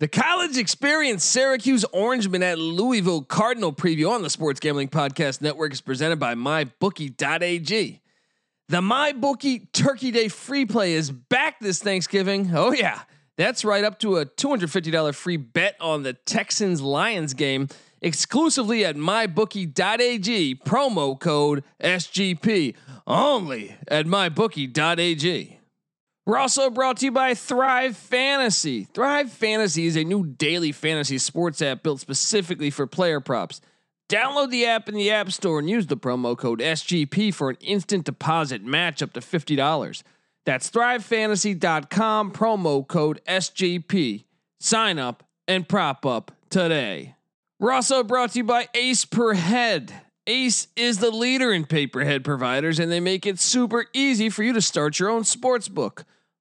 The college experience Syracuse Orangemen at Louisville Cardinal preview on the Sports Gambling Podcast Network is presented by MyBookie.ag. The MyBookie Turkey Day free play is back this Thanksgiving. Oh, yeah. That's right, up to a $250 free bet on the Texans Lions game exclusively at MyBookie.ag. Promo code SGP only at MyBookie.ag. We're also brought to you by Thrive Fantasy. Thrive Fantasy is a new daily fantasy sports app built specifically for player props. Download the app in the App Store and use the promo code SGP for an instant deposit match up to $50. That's thrivefantasy.com, promo code SGP. Sign up and prop up today. We're also brought to you by Ace Per Head. Ace is the leader in pay per head providers, and they make it super easy for you to start your own sports book.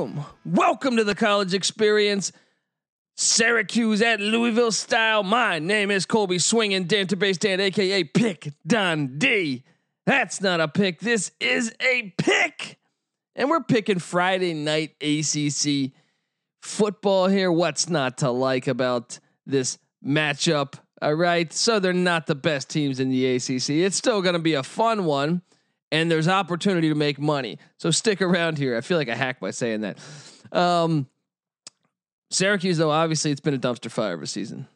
Welcome, welcome to the college experience. Syracuse at Louisville style. My name is Colby Swinging Database Dan, aka Pick Dundee. That's not a pick. This is a pick, and we're picking Friday night ACC football here. What's not to like about this matchup? All right, so they're not the best teams in the ACC. It's still going to be a fun one and there's opportunity to make money. So stick around here. I feel like a hack by saying that. Um, Syracuse, though, obviously it's been a dumpster fire of a season.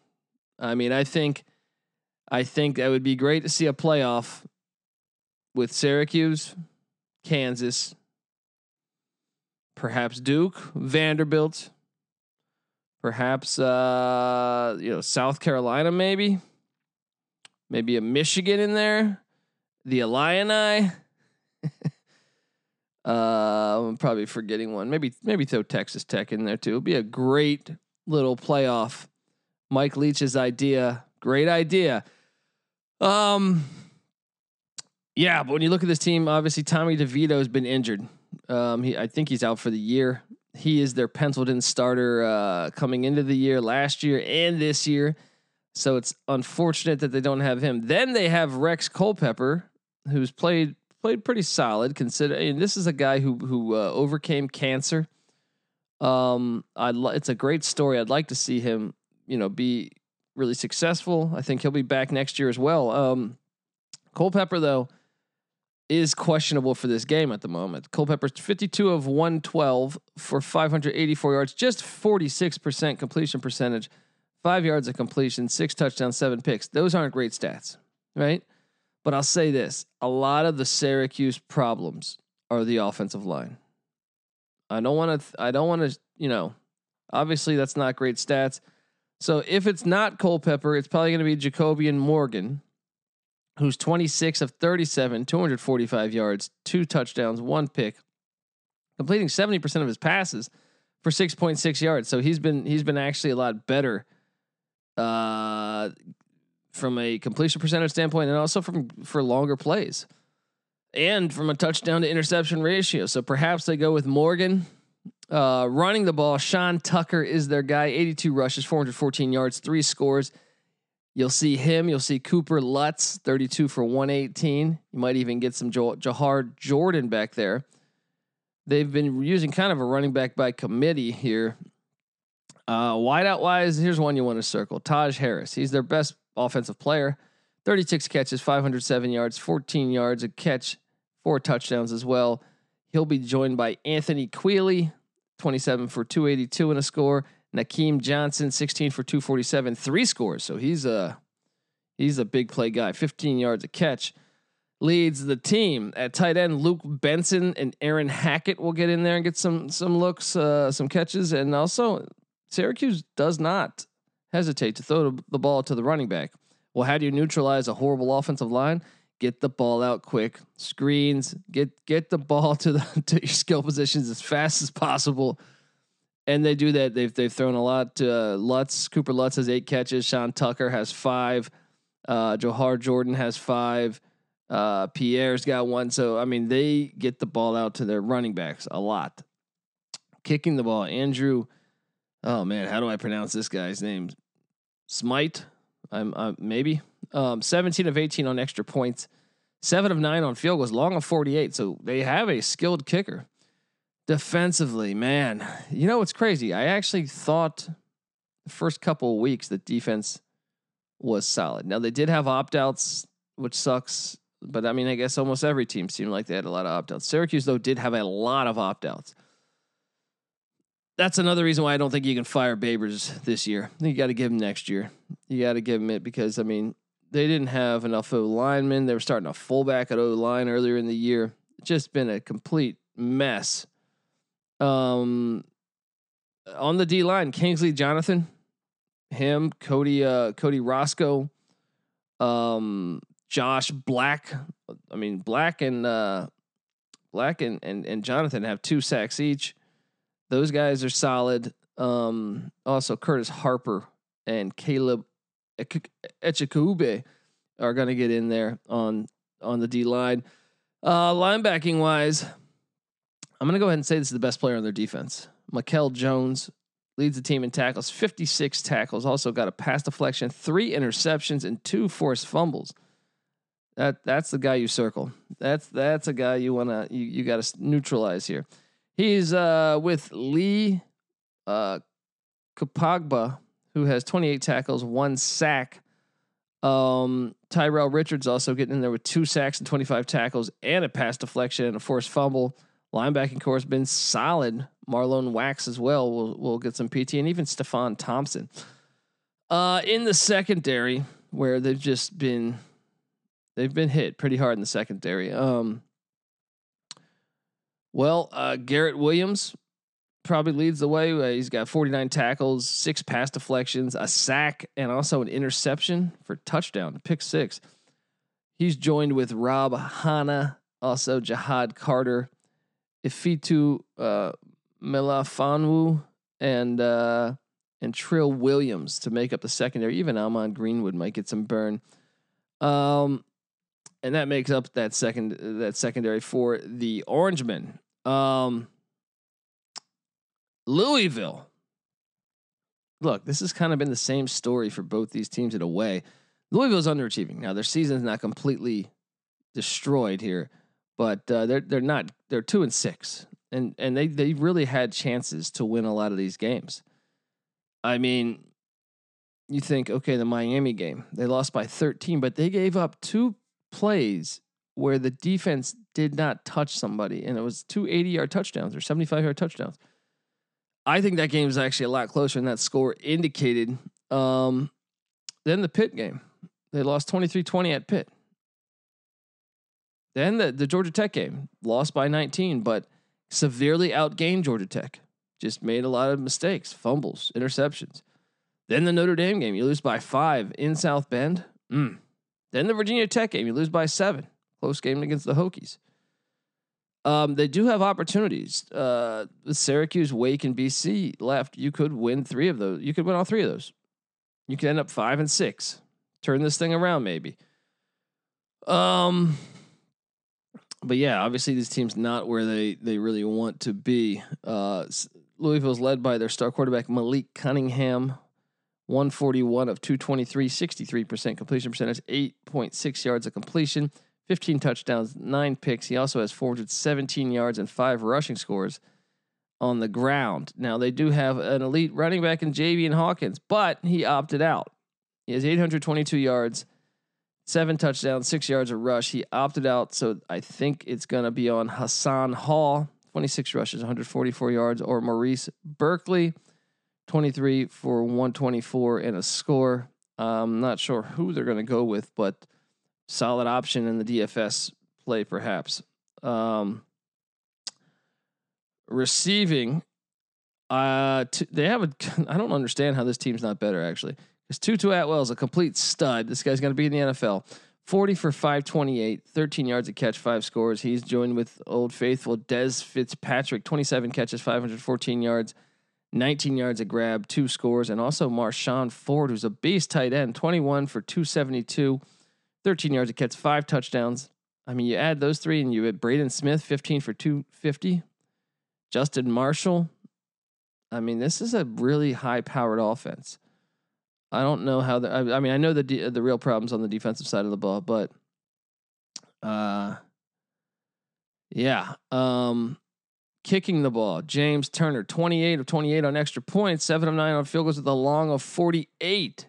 I mean, I think, I think that would be great to see a playoff with Syracuse, Kansas, perhaps Duke, Vanderbilt, perhaps uh, you know South Carolina, maybe, maybe a Michigan in there, the Illini. uh, I'm probably forgetting one. Maybe maybe throw Texas Tech in there too. It'd be a great little playoff. Mike Leach's idea, great idea. Um, yeah, but when you look at this team, obviously Tommy DeVito has been injured. Um, he I think he's out for the year. He is their penciled in starter uh, coming into the year last year and this year. So it's unfortunate that they don't have him. Then they have Rex Culpepper, who's played played pretty solid. Consider and this is a guy who who uh, overcame cancer. Um, I li- it's a great story. I'd like to see him, you know, be really successful. I think he'll be back next year as well. Um, Culpepper though is questionable for this game at the moment. Culpepper's 52 of 112 for 584 yards, just 46% completion percentage, five yards of completion, six touchdowns, seven picks. Those aren't great stats, right? But I'll say this a lot of the Syracuse problems are the offensive line. I don't want to, I don't want to, you know, obviously that's not great stats. So if it's not Culpepper, it's probably going to be JaCobian Morgan, who's 26 of 37, 245 yards, two touchdowns, one pick, completing 70% of his passes for 6.6 yards. So he's been he's been actually a lot better uh from a completion percentage standpoint and also from for longer plays. And from a touchdown to interception ratio. So perhaps they go with Morgan uh, running the ball. Sean Tucker is their guy. 82 rushes, 414 yards, three scores. You'll see him. You'll see Cooper Lutz, 32 for 118. You might even get some Jawhar Jordan back there. They've been using kind of a running back by committee here. Uh, wideout wise, here's one you want to circle Taj Harris. He's their best offensive player. 36 catches, 507 yards, 14 yards a catch, four touchdowns as well. He'll be joined by Anthony Queeley, 27 for 282 and a score. Nykeem Johnson, 16 for 247, three scores. So he's a he's a big play guy. 15 yards a catch. Leads the team at tight end. Luke Benson and Aaron Hackett will get in there and get some some looks, uh, some catches, and also Syracuse does not hesitate to throw the ball to the running back. Well, how do you neutralize a horrible offensive line? get the ball out quick, screens, get get the ball to the to your skill positions as fast as possible. And they do that. They've they've thrown a lot to uh, Lutz. Cooper Lutz has eight catches. Sean Tucker has five. Uh, Jawhar Jordan has five. Uh, Pierre's got one. So I mean, they get the ball out to their running backs a lot. Kicking the ball, Andrew. Oh man, how do I pronounce this guy's name? Smite. I'm uh, maybe um, 17 of 18 on extra points, seven of nine on field goals, long of 48. So they have a skilled kicker. Defensively, man, you know what's crazy? I actually thought the first couple weeks the defense was solid. Now they did have opt outs, which sucks. But I mean, I guess almost every team seemed like they had a lot of opt outs. Syracuse, though, did have a lot of opt outs. That's another reason why I don't think you can fire Babers this year. You got to give him next year. You got to give him it because, I mean, they didn't have enough O linemen. They were starting a fullback at O line earlier in the year. It's just been a complete mess. Um, on the D line, Kingsley Jonathan, him, Cody, uh, Cody Roscoe, um, Josh Black. I mean, Black and uh, Black and, and and Jonathan have two sacks each. Those guys are solid. Um, also, Curtis Harper and Caleb Okechukwu are going to get in there on on the D line. Uh, linebacking wise, I'm going to go ahead and say this is the best player on their defense. Mikel Jones leads the team in tackles, 56 tackles. Also got a pass deflection, three interceptions, and two forced fumbles. That that's the guy you circle. That's that's a guy you wanna you, you got to neutralize here. He's uh, with Lee uh, Kpogba, who has 28 tackles, one sack. Um, Tyrell Richards also getting in there with two sacks and 25 tackles and a pass deflection and a forced fumble. Linebacking core has been solid. Marlowe Wax as well will will get some PT and even Stefon Thompson. Uh, in the secondary, where they've just been They've been hit pretty hard in the secondary. Um, well, uh, Garrett Williams probably leads the way. Uh, he's got 49 tackles, six pass deflections, a sack, and also an interception for touchdown, pick six. He's joined with Rob Hanna, also Ja'Had Carter, Ifeatu uh, Melifonwu, and uh, and Trill Williams to make up the secondary. Even Ahman Greenwood might get some burn. Um, and that makes up that second that secondary for the Orangemen. Um, Louisville. Look, this has kind of been the same story for both these teams in a way. Louisville's underachieving. Now their season's not completely destroyed here, but uh, they're they're not they're two and six, and and they they really had chances to win a lot of these games. I mean, you think okay, the Miami game they lost by thirteen, but they gave up two plays where the defense did not touch somebody, and it was two 80 yard touchdowns or 75 yard touchdowns. I think that game is actually a lot closer than that score indicated. Um, then the Pitt game, they lost 23 20 at Pitt. Then the, the Georgia Tech game, lost by 19, but severely outgained Georgia Tech. Just made a lot of mistakes, fumbles, interceptions. Then the Notre Dame game, you lose by five in South Bend. Mm, then the Virginia Tech game, you lose by seven. Close game against the Hokies. Um, they do have opportunities. Uh, Syracuse, Wake, and BC left, you could win three of those. You could win all three of those. You could end up five and six. Turn this thing around, maybe. Um, but yeah, obviously this team's not where they they really want to be. Uh, Louisville's led by their star quarterback Malik Cunningham, 141 of 223, 63% completion percentage, 8.6 yards of completion, 15 touchdowns, nine picks. He also has 417 yards and five rushing scores on the ground. Now, they do have an elite running back in Javian Hawkins, but he opted out. He has 822 yards, seven touchdowns, six yards of rush. He opted out, so I think it's going to be on Hassan Hall, 26 rushes, 144 yards, or Maurice Burkley. 23 for 124 and a score. I'm not sure who they're going to go with, but solid option in the DFS play, perhaps. Um, receiving, uh, t- they have a. I don't understand how this team's not better actually. Because Tutu Atwell is a complete stud. This guy's going to be in the NFL. 40 for 528, 13 yards a catch, five scores. He's joined with old faithful Dez Fitzpatrick, 27 catches, 514 yards, 19 yards a grab, two scores. And also Marshon Ford, who's a beast tight end, 21 for 272, 13 yards a catch, five touchdowns. I mean, you add those three and you had Braden Smith, 15 for 250, Justin Marshall. I mean, this is a really high powered offense. I don't know how the. I, I mean, I know the de- the real problems on the defensive side of the ball, but uh, yeah. Um, kicking the ball, James Turner, twenty eight of twenty eight on extra points, seven of nine on field goals with a long of forty eight.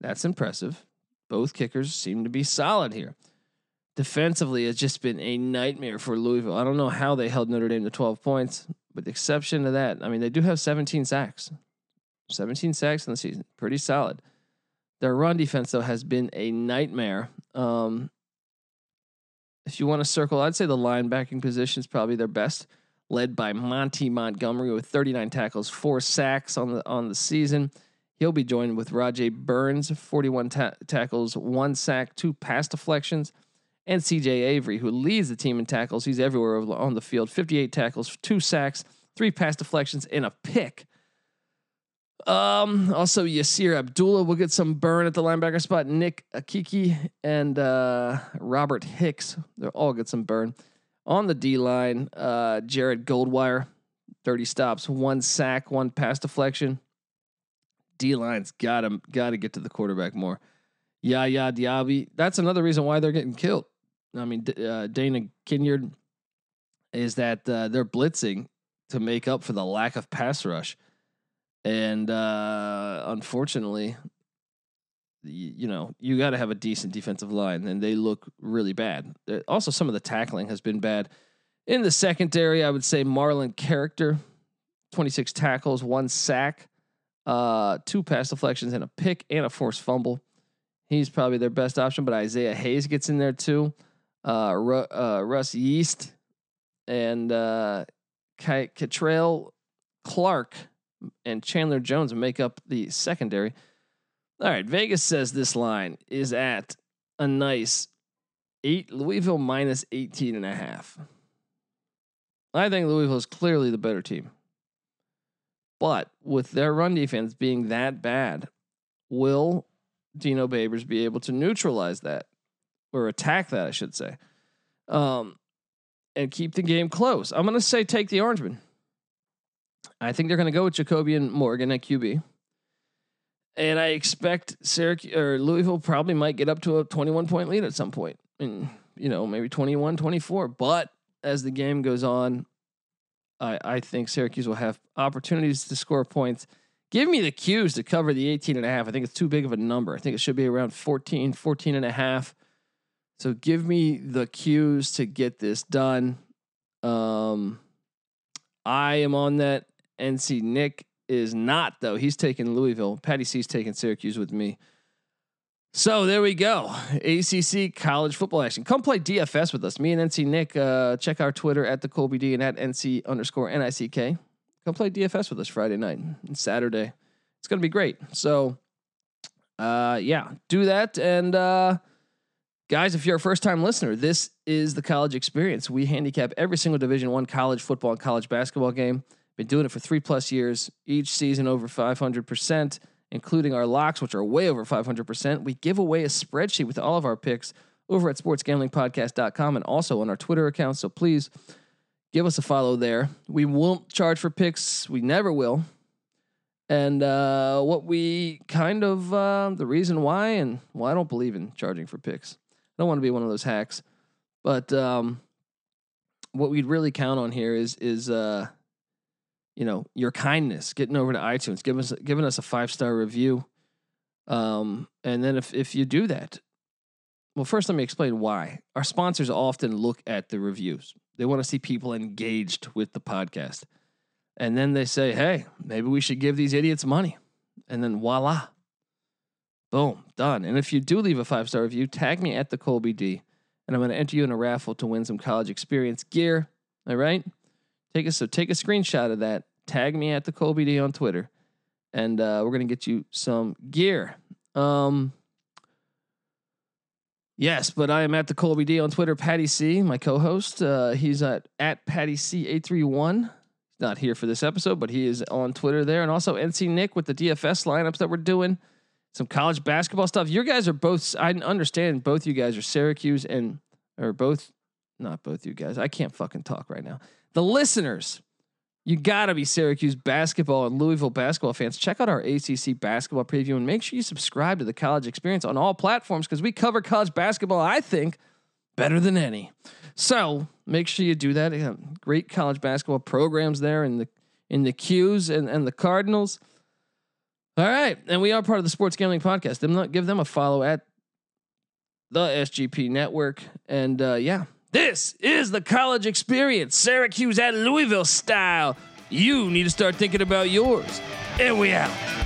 That's impressive. Both kickers seem to be solid here. Defensively, it's just been a nightmare for Louisville. I don't know how they held Notre Dame to 12 points, with the exception to that, I mean, they do have 17 sacks. 17 sacks in the season, pretty solid. Their run defense though has been a nightmare. Um, if you want to circle, I'd say the linebacking position is probably their best, led by Monty Montgomery with 39 tackles, four sacks on the on the season. He'll be joined with Rodjay Burns, 41 ta- tackles, one sack, two pass deflections, and CJ Avery, who leads the team in tackles. He's everywhere on the field, 58 tackles, two sacks, three pass deflections, and a pick. Um, also Yasir Abdullah will get some burn at the linebacker spot. Nick Akiki and uh, Robert Hicks, they'll all get some burn. On the D line, uh, Jared Goldwire, 30 stops, one sack, one pass deflection. D line's got to got to get to the quarterback more. Yaya Diaby, that's another reason why they're getting killed. I mean, uh, Dana Kinyard is that uh, they're blitzing to make up for the lack of pass rush and uh, unfortunately, you, you know you got to have a decent defensive line, and they look really bad. Also, some of the tackling has been bad. In the secondary, I would say Marlon Character, 26 tackles, one sack, uh, two pass deflections, and a pick and a forced fumble. He's probably their best option, but Isaiah Hayes gets in there too. Uh, Ru- uh, Russ Yeast and uh, Kei'Trel Clark and Chandler Jones make up the secondary. All right, Vegas says this line is at a nice 8 Louisville minus 18 and a half. I think Louisville is clearly the better team. But with their run defense being that bad, will Dino Babers be able to neutralize that or attack that, I should say, um, and keep the game close? I'm going to say take the Orangemen. I think they're going to go with JaCobian Morgan at QB. And I expect Syracuse or Louisville probably might get up to a 21 point lead at some point. And, you know, maybe 21, 24. But as the game goes on, I, I think Syracuse will have opportunities to score points. Give me the Cuse to cover the 18 and a half. I think it's too big of a number. I think it should be around 14, 14 and a half. So give me the Cuse to get this done. Um, I am on that NC Nick is not though. He's taking Louisville. Patty C's taking Syracuse with me. So there we go. ACC college football action. Come play DFS with us. Me and NC Nick. Uh, check our Twitter at the Colby D and at NC underscore NICK. Come play DFS with us Friday night and Saturday. It's gonna be great. So, uh, yeah, do that. And uh, guys, if you're a first time listener, this is the college experience. We handicap every single Division One college football and college basketball game. Been doing it for three plus years, each season over 500%, including our locks, which are way over 500%. We give away a spreadsheet with all of our picks over at sportsgamblingpodcast.com and also on our Twitter account. So please give us a follow there. We won't charge for picks, we never will. And uh, what we kind of, uh, the reason why, and well, I don't believe in charging for picks. I don't want to be one of those hacks. But um, what we'd really count on here is, is, uh, you know, your kindness, getting over to iTunes, giving us giving us a five star review. Um, and then if if you do that, well, first let me explain why. Our sponsors often look at the reviews. They want to see people engaged with the podcast. And then they say, hey, maybe we should give these idiots money. And then voila. Boom, done. And if you do leave a five star review, tag me at the Colby D, and I'm going to enter you in a raffle to win some college experience gear. All right. Take a so take a screenshot of that. Tag me at the Colby D on Twitter, and uh, we're gonna get you some gear. Um, Yes, but I am at the Colby D on Twitter. Patty C, my co-host, uh, he's at at Patty C eight three one. Not here for this episode, but he is on Twitter there, and also NC Nick with the DFS lineups that we're doing. Some college basketball stuff. Your guys are both. I understand both you guys are Syracuse and or both, not both you guys. I can't fucking talk right now. The listeners you gotta be Syracuse basketball and Louisville basketball fans. Check out our ACC basketball preview and make sure you subscribe to the college experience on all platforms because we cover college basketball, I think, better than any. So make sure you do that. Great college basketball programs there in the in the Cuse and, and the Cardinals. All right. And we are part of the Sports Gambling Podcast. Them give them a follow at the SGP network. And uh, yeah, this is the college experience, Syracuse at Louisville style. You need to start thinking about yours. And we out.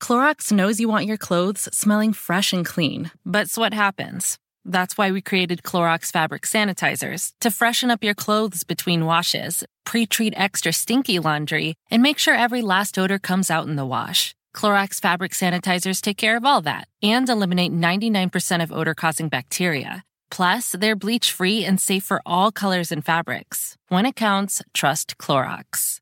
Clorox knows you want your clothes smelling fresh and clean, but what happens? That's why we created Clorox fabric sanitizers to freshen up your clothes between washes, pre treat extra stinky laundry, and make sure every last odor comes out in the wash. Clorox fabric sanitizers take care of all that and eliminate 99% of odor causing bacteria. Plus, they're bleach free and safe for all colors and fabrics. When it counts, trust Clorox.